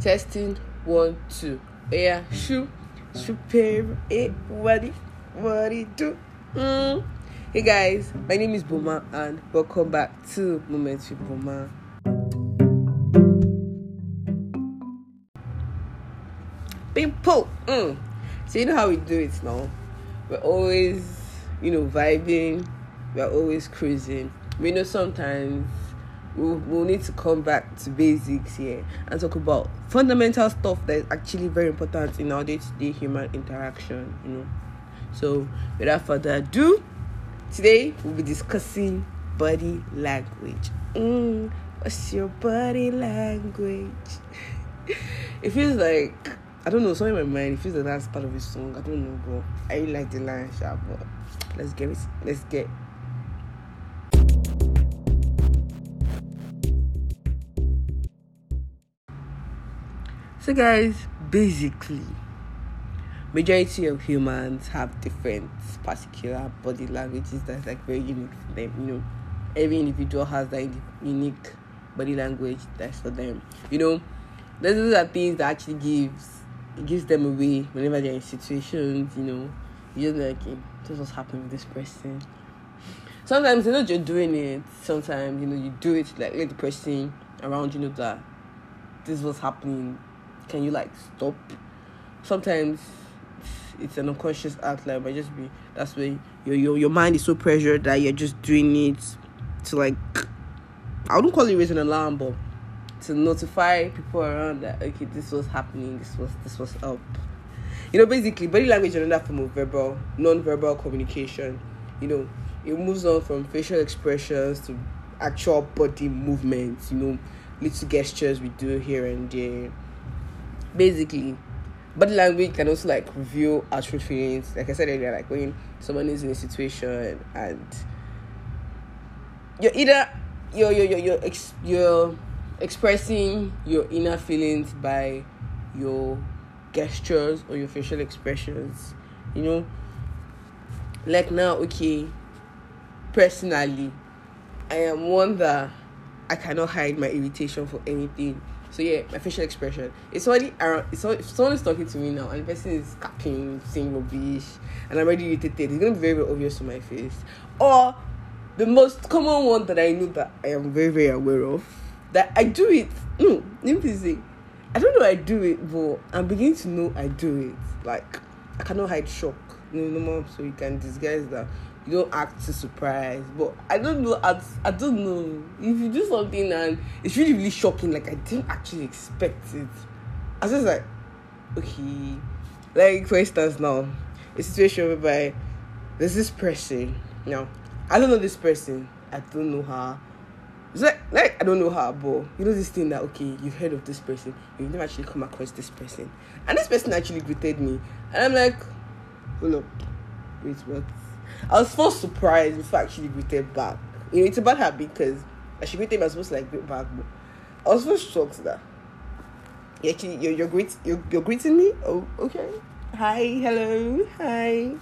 Testing one, two. Yeah, shoe, super, eh, what what do? Mm. Hey guys, my name is Boma and welcome back to Moments with Boma. People, mm. so you know how we do it now. We're always, you know, vibing. We're always cruising. We know sometimes we'll, we'll need to come back to basics here and talk about fundamental stuff that is actually very important in our day-to-day human interaction. You know. So without further ado, today we'll be discussing body language. Mm, what's your body language? it feels like I don't know, something in my mind. It feels like that's part of his song. I don't know, but I really like the line, sharp. But let's get it. Let's get. So, guys, basically, majority of humans have different particular body languages that's like very unique for them. You know, every individual has that unique body language that's for them. You know, those are things that actually gives it gives them away whenever they're in situations, you know. You're just like, hey, this was happening with this person. Sometimes you know you're doing it. Sometimes you know you do it like let the person around you know that this was happening. Can you like stop? Sometimes it's an unconscious act like might just be that's where your your your mind is so pressured that you're just doing it to like I wouldn't call it raise an alarm, but to notify people around that okay this was happening this was this was up. You know basically body language is another form of verbal non-verbal communication. You know it moves on from facial expressions to actual body movements you know little gestures we do here and there basically body language can also like reveal our true feelings. Like i said earlier like when someone is in a situation and you're either you're you're you're you're, you're expressing your inner feelings by your gestures or your facial expressions you know? Like now okay personally i am one that i cannot hide my irritation for anything so yeah my facial expression it's already around it's all, if someone is talking to me now and the person is capping saying rubbish and i'm already irritated it's gonna be very, very obvious to my face or the most common one that i know that i am very very aware of that I do it. No, let me say, I don't know I do it, but I'm beginning to know I do it. Like I cannot hide shock, know, no more, so you can disguise that. You don't act too surprised, but I don't know. I, I don't know if you do something and it's really really shocking. Like I didn't actually expect it. I was just like, okay, like for instance now, a situation whereby there's this person. Now I don't know this person. I don't know her it's like, like I don't know her, but you know this thing that okay, you've heard of this person, you've never actually come across this person, and this person actually greeted me, and I'm like, hold up, wait, what? I was first surprised before I actually greeted back. You know, it's a bad habit because I should greet them, I was supposed to like greet back, but I was first shocked that you actually you're you're, greet, you're, you're greeting me. Oh, okay. Hi, hello, hi.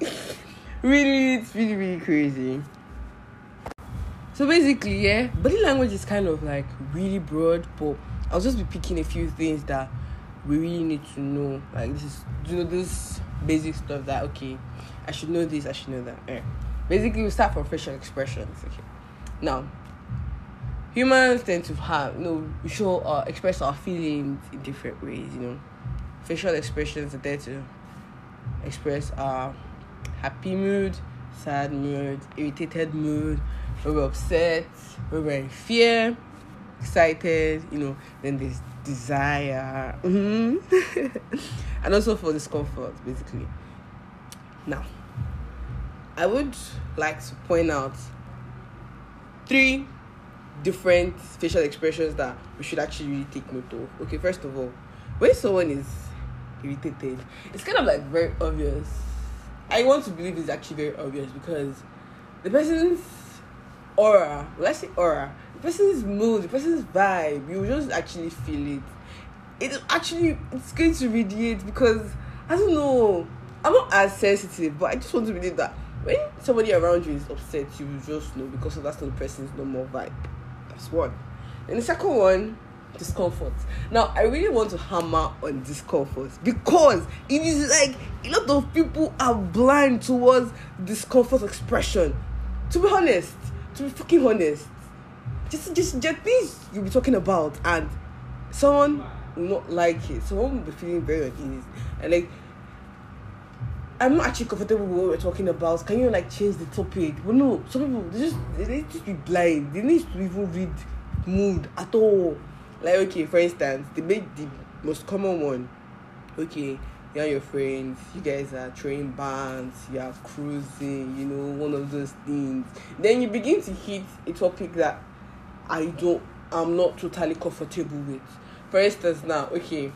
really, it's really really crazy. So basically, yeah, body language is kind of like really broad, but I'll just be picking a few things that we really need to know. Like this is you know this basic stuff that okay, I should know this, I should know that. Yeah. Basically we start from facial expressions. Okay. Now humans tend to have you know we show uh, express our feelings in different ways, you know. Facial expressions are there to express our happy mood, sad mood, irritated mood, when we're upset, when we're in fear, excited, you know, then there's desire, mm-hmm. and also for discomfort, basically. Now, I would like to point out three different facial expressions that we should actually really take note of. Okay, first of all, when someone is irritated, it's kind of like very obvious. I want to believe it's actually very obvious because the person's aura, let's say aura, the person's mood, the person's vibe, you just actually feel it. It actually it's going to radiate because I don't know. I'm not as sensitive, but I just want to believe that when somebody around you is upset, you will just know because that's not the person's normal vibe. That's one. And the second one discomfort. Now, I really want to hammer on discomfort because it is like a lot of people are blind towards discomfort expression. To be honest, to be fucking honest, just just just things you'll be talking about, and someone will not like it. Someone will be feeling very uneasy, and like. I'm not actually comfortable with what we're talking about. Can you like change the topic? But no, some people they just they just be blind. They need to even read mood at all. Like okay, for instance, the most common one. Okay, you and your friends, you guys are throwing bands, you are cruising, you know, one of those things. Then you begin to hit a topic that I don't I'm not totally comfortable with. For instance now, okay,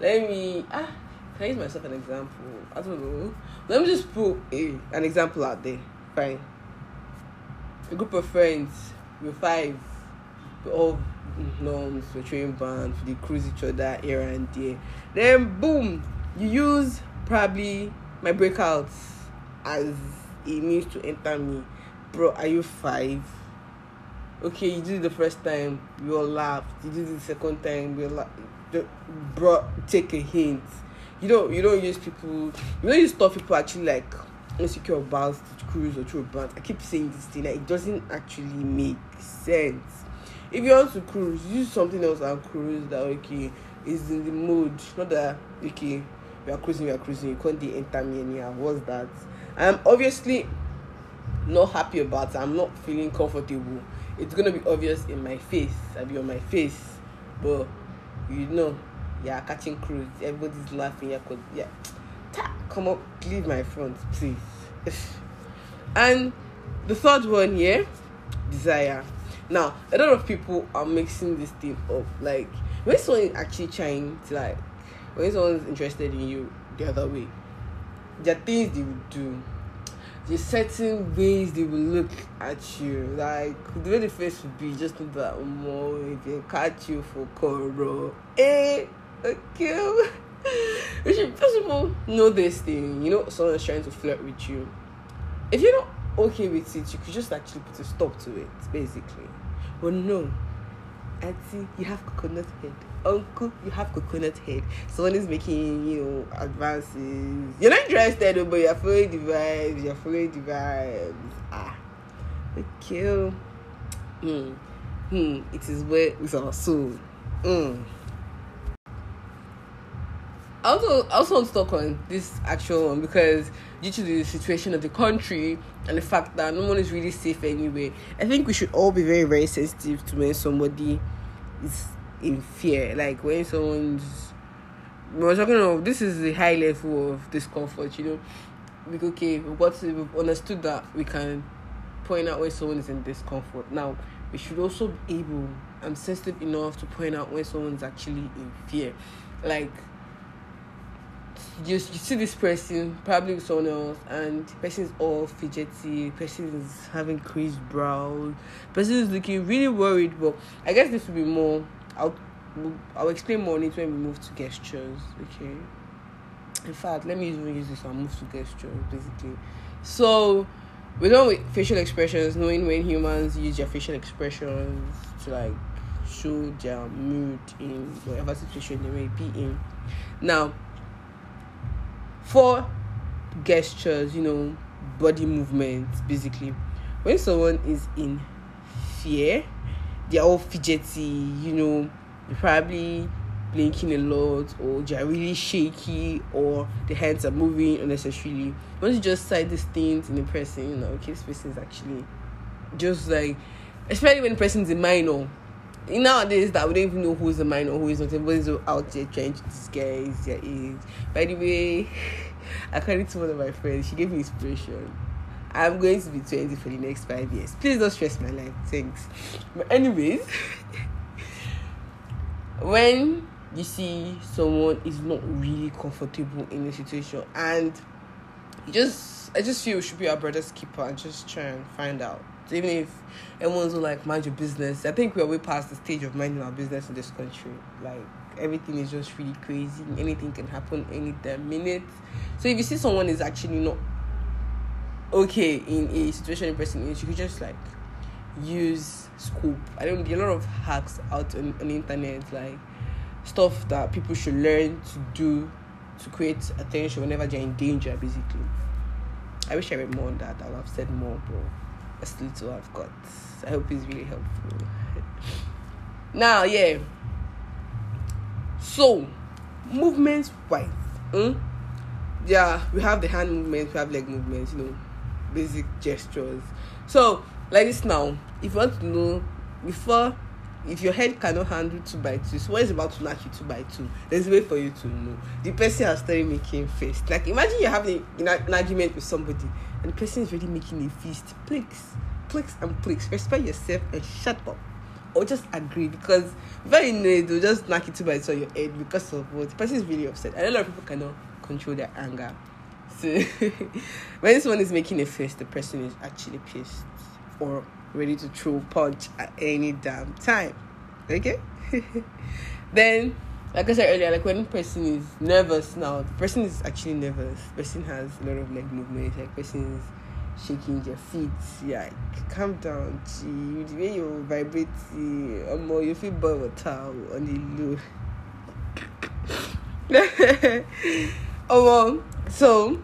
let me ah can I use myself an example? I don't know. Let me just put a, an example out there. Fine. A group of friends, we're five, we're all norms, we're training bands, we cruise each other here and there. Then boom, you use probably my breakouts as a means to enter me. Bro, are you five? Okay, you did the first time, we all laughed. You did the second time, we all laughed. Bro, take a hint. You don't you don't use people you don't use stuff people actually like insecure about to cruise or through bands. I keep saying this thing, like it doesn't actually make sense if you want to cruise use something else and cruise that okay is in the mood not that okay we are cruising we are cruising. You can't enter me anyhow. What's that? I'm obviously not happy about it. I'm not feeling comfortable. It's gonna be obvious in my face. I'll be on my face. But you know yeah catching cruise. Everybody's laughing. Yeah. Yeah come up. Leave my front please. And the third one here desire. Now, a lot of people are mixing this thing up. Like, when someone is actually trying to, like, when someone's interested in you the other way, there are things they will do. There's certain ways they will look at you. Like, the way the face would be, just know that more if they catch you for coro. Eh, okay. you should, first of all, know this thing. You know, someone is trying to flirt with you. If you're not okay with it, you could just actually put a stop to it, basically. But no, Auntie, you have coconut head. Uncle, you have coconut head. Someone is making, you know, advances. You're not interested, but you're following the vibes. You're following the vibes. Ah, okay. Hmm. Hmm. It is where with our soul. Hmm. Also also to talk on this actual one because due to the situation of the country and the fact that no one is really safe anyway, I think we should all be very very sensitive to when somebody is in fear. Like when someone's we're talking of this is the high level of discomfort, you know. Like okay, to, we've understood that we can point out when someone is in discomfort. Now we should also be able and sensitive enough to point out when someone's actually in fear. Like you, you see this person probably with someone else and person is all fidgety person is having creased brows person is looking really worried but i guess this would be more i'll i'll explain more on it when we move to gestures okay in fact let me even use this and move to gestures basically so we know with facial expressions knowing when humans use their facial expressions to like show their mood in whatever situation they may be in now for gestures, you know, body movements, basically. When someone is in fear, they're all fidgety, you know, they're probably blinking a lot, or they're really shaky, or the hands are moving unnecessarily. Once you just sight these things in a person, you know, okay, this person is actually just like, especially when the person is a minor, nowadays that we don't even know who's a minor, who is not. Everybody's out there trying to disguise their age. By the way, according to one of my friends, she gave me inspiration. I'm going to be 20 for the next five years. Please don't stress my life. Thanks. But anyways, when you see someone is not really comfortable in a situation and just I just feel we should be our brother's keeper and just try and find out even if everyone's like mind your business, I think we're way past the stage of minding our business in this country. Like everything is just really crazy. Anything can happen any damn minute. So if you see someone is actually not okay in a situation in person, you could just like use Scoop. I don't get a lot of hacks out on, on the internet, like stuff that people should learn to do to create attention whenever they're in danger, basically. I wish I read more on that. I would have said more, but that's little I've got. I hope it's really helpful. now, yeah. So, movements wise, hmm? yeah, we have the hand movements, we have leg movements, you know, basic gestures. So, like this now, if you want to know before if your head cannot handle two by two, so what is about to knock you two by two? There's a way for you to know. The person has started making face. Like imagine you're having an argument with somebody and the person is really making a fist. Please, please and please respect yourself and shut up. Or just agree because very you know it, they'll just knock you two by two on your head because of what the person is really upset. And a lot of people cannot control their anger. So when someone is making a face, the person is actually pissed or ready to throw punch at any damn time. Okay? then, like I said earlier, like when person is nervous now, the person is actually nervous. Person has a lot of leg movements, like person is shaking their feet. Yeah, like, calm down, gee. The way you're vibrating, um, you feel boy water on the low. oh well, so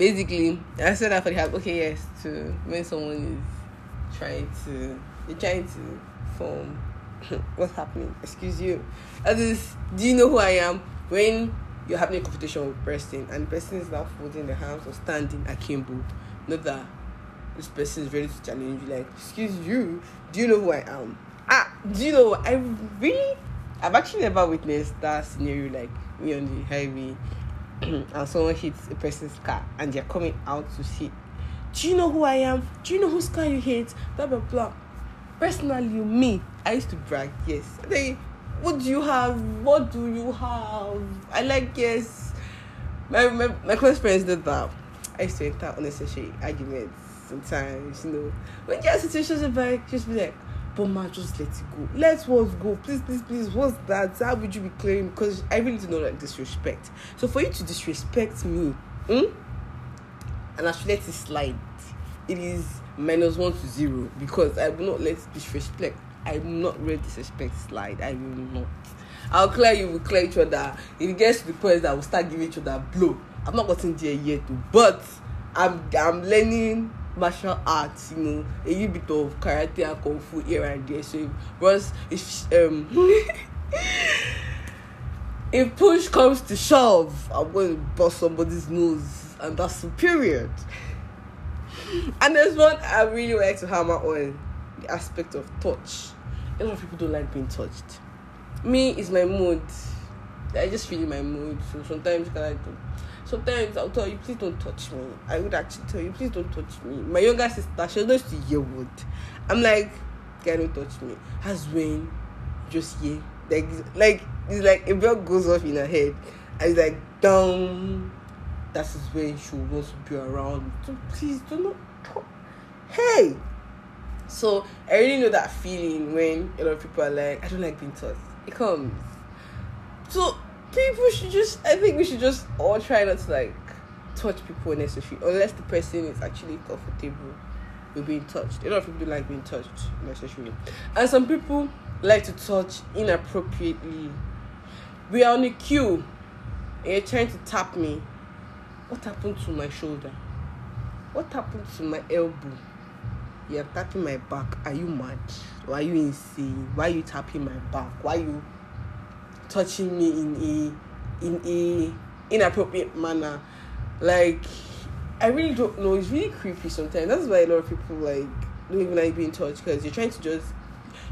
basically I said that for the help. Okay, yes, to when someone is trying to you're trying to form what's happening. Excuse you. That is do you know who i am? When you're having a competition with person and the person is now folding the hands or standing akimbo know that this person is ready to challenge you like excuse you do you know who i am? Ah do you know i really i've actually never witnessed that scenario like me on the highway and someone hits a person's car and they're coming out to see do you know who I am? Do you know whose car you hit? Blah blah blah. Personally, me, I used to brag, yes. They what do you have? What do you have? I like yes. My my, my close friends did that. I used to enter unnecessary arguments sometimes, you know. When you have situations like just be like, but man, just let it go. Let what go. Please, please, please. What's that? How would you be claiming? Because I really do not like disrespect. So for you to disrespect me, hmm? and I should let it slide. It is minus one to zero because I will not let disrespect. I will not let disrespect slide. I will not. I'll clear you, will clear each other. If it gets to the point that we'll start giving each other blow. I'm not gotten there yet, but I'm I'm learning martial arts, you know, a little bit of karate and kung fu here and there. So it was, if, um, if push comes to shove, I'm going to bust somebody's nose, and that's the period. and there's one I really like to hammer on the aspect of touch. A lot of people don't like being touched. Me is my mood. I just feel my mood. So sometimes can I do sometimes I'll tell you, please don't touch me. I would actually tell you, please don't touch me. My younger sister, she knows to hear what. I'm like, guy don't touch me. Has when just yeah. Like like it's like a bell goes off in her head. And it's like down that is when she wants to be around. So please do not. Hey! So I really know that feeling when a lot of people are like, I don't like being touched. It comes. So people should just, I think we should just all try not to like touch people necessarily, unless the person is actually comfortable with being touched. A lot of people like being touched necessarily, and some people like to touch inappropriately. We are on a queue, and you're trying to tap me what happened to my shoulder? What happened to my elbow? You're tapping my back. Are you mad? Why are you insane? Why are you tapping my back? Why you touching me in a in a inappropriate manner? Like I really don't know. It's really creepy sometimes. That's why a lot of people like don't even like being touched because you're trying to just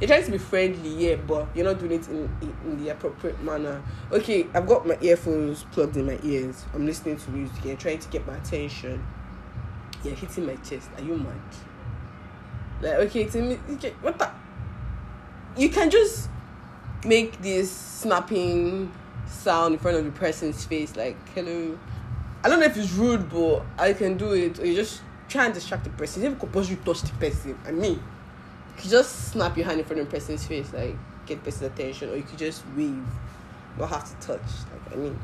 you're trying to be friendly, yeah, but you're not doing it in, in, in the appropriate manner. Okay, I've got my earphones plugged in my ears. I'm listening to music and trying to get my attention. You're hitting my chest. Are you mad? Like, okay, to me, okay, what the? You can just make this snapping sound in front of the person's face, like, hello. I don't know if it's rude, but I can do it. Or you just try and distract the person. Never compose you touch the person. I mean, you could just snap your hand in front of the person's face, like get person's attention, or you could just wave. Don't have to touch. Like I mean,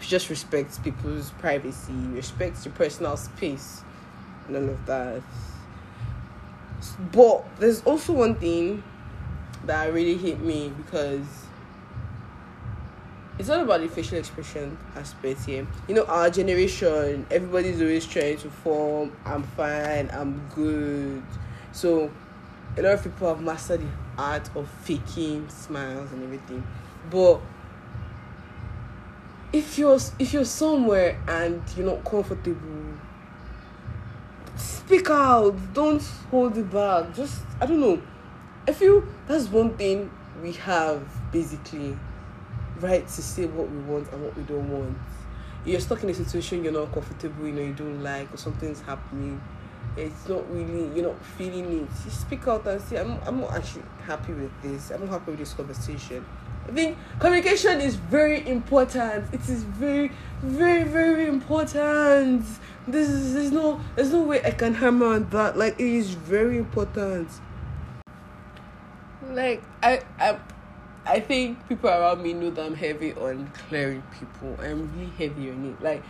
you just respect people's privacy, respect your personal space, none of that. But there's also one thing that really hit me because it's not about the facial expression aspect here. You know, our generation, everybody's always trying to form, I'm fine, I'm good. So, a lot of people have mastered the art of faking smiles and everything. But if you're if you're somewhere and you're not comfortable, speak out. Don't hold it back. Just I don't know. I feel that's one thing we have basically right to say what we want and what we don't want. You're stuck in a situation you're not comfortable, you know, you don't like, or something's happening. It's not really, you're not feeling it. You speak out and say, I'm, I'm not actually happy with this. I'm not happy with this conversation. I think communication is very important. It is very, very, very important. This is there's no there's no way I can hammer on that. Like it is very important. Like I I I think people around me know that I'm heavy on clearing people. I'm really heavy on it. Like,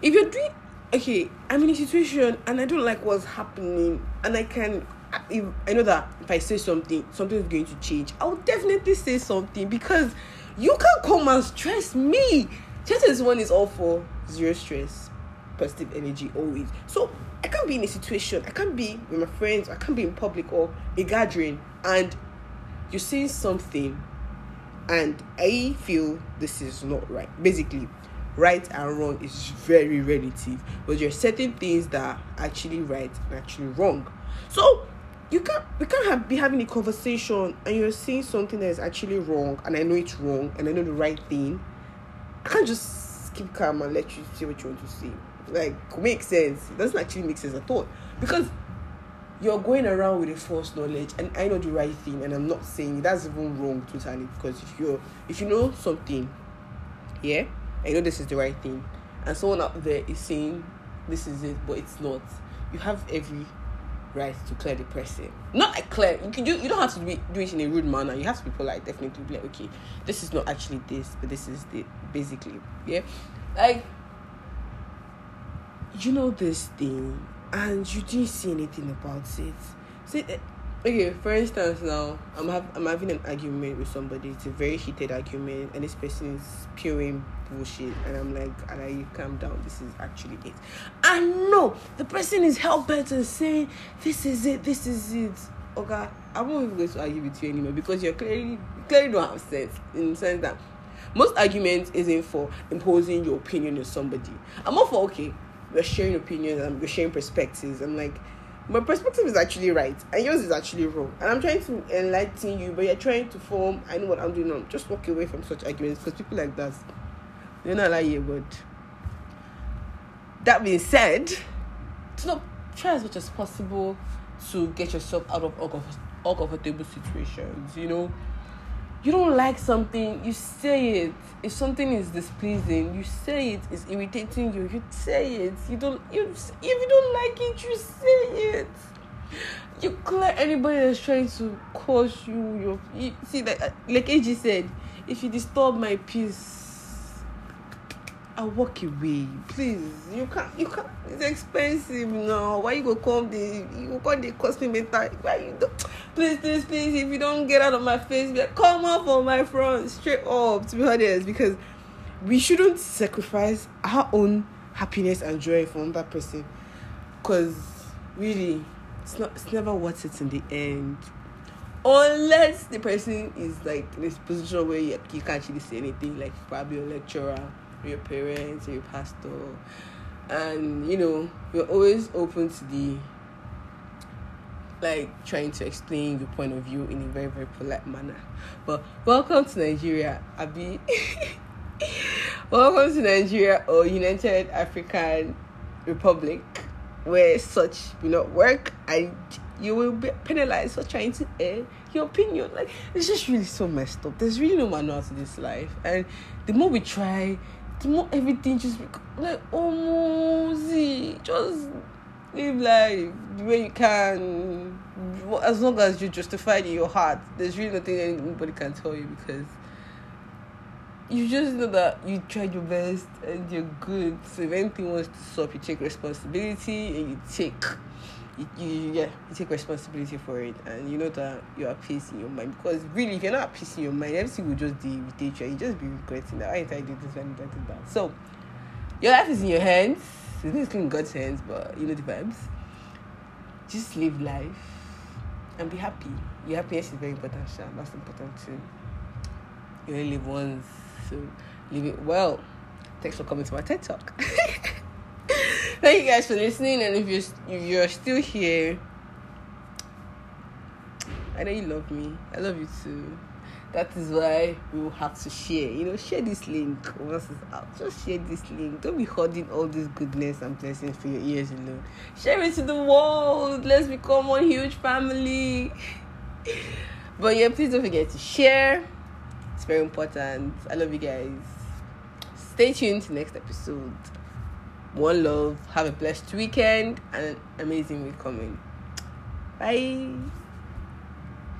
if you're doing, okay, I'm in a situation and I don't like what's happening, and I can, if, I know that if I say something, something is going to change. I will definitely say something because you can't come and stress me. Chances one is all for zero stress, positive energy always. So I can't be in a situation, I can't be with my friends, I can't be in public or a gathering, and you're saying something and I feel this is not right. Basically, right and wrong is very relative, but there are certain things that are actually right and actually wrong. So you can't we can't have be having a conversation and you're saying something that is actually wrong and I know it's wrong and I know the right thing. I can't just keep calm and let you say what you want to say. Like makes sense. It doesn't actually make sense at all. Because you're going around with a false knowledge and i know the right thing and i'm not saying that's even wrong totally because if you're if you know something yeah i know this is the right thing and someone out there is saying this is it but it's not you have every right to clear the person. Not like clear you can do you don't have to be, do it in a rude manner. You have to be polite definitely be like okay this is not actually this but this is the basically yeah. Like you know this thing and you didn't see anything about it. See, eh, okay, for instance, now I'm have, I'm having an argument with somebody. It's a very heated argument, and this person is spewing bullshit, and I'm like, "Alright, you calm down. This is actually it." I know the person is hell bent and saying, "This is it. This is it." Okay, I won't even going to argue with you anymore because you're clearly clearly don't have sense in the sense that most arguments isn't for imposing your opinion on somebody. I'm all for okay we're sharing opinions and we're sharing perspectives. I'm like, my perspective is actually right and yours is actually wrong. And I'm trying to enlighten you, but you're trying to form, I know what I'm doing now. Just walk away from such arguments because people like that, they're not like you, but that being said, not try as much as possible to get yourself out of uncomfortable situations, you know you don't like something, you say it. If something is displeasing, you say it. It's irritating you, you say it. You don't. You if you don't like it, you say it. You clear anybody that's trying to cause you your. You, see, like like AG said, if you disturb my peace I walk away. Please, you can't. You can't. It's expensive now. Why you go come the you go come the cost me mental? Why you don't? Please, please, please. If you don't get out of my face, like, come off on my front straight up. To be honest, because we shouldn't sacrifice our own happiness and joy for another person. Cause really, it's not. It's never worth it in the end unless the person is like in this position where you, you can't actually say anything, like probably a lecturer your parents your pastor. And you know you're always open to the like trying to explain your point of view in a very very polite manner. But welcome to nigeria abi. Welcome to nigeria or united african republic where such will not work and you will be penalized for trying to air your opinion. Like it's just really so messed up. There's really no manual to this life. And the more we try the more everything just like see just live life the way you can. As long as you justify it in your heart there's really nothing anybody can tell you because you just know that you tried your best and you're good. So if anything wants to stop you take responsibility and you take you, you yeah you take responsibility for it and you know that you are peace in your mind. Because really if you're not peace in your mind everything will just irritate you you just be regretting that why did I do this? And did that? So your life is in your hands. It's basically in God's hands but you know the vibes. Just live life and be happy. Your happiness is very important Sha. that's important too. You only live once so live it well. Thanks for coming to my TED talk Thank you guys for listening, and if you're if you're still here, I know you love me. I love you too. That is why we will have to share. You know, share this link once it's out. Just share this link. Don't be holding all this goodness and blessings for your ears alone. Share it to the world. Let's become one huge family. but yeah, please don't forget to share. It's very important. I love you guys. Stay tuned to next episode. One love. Have a blessed weekend and an amazing week coming. Bye.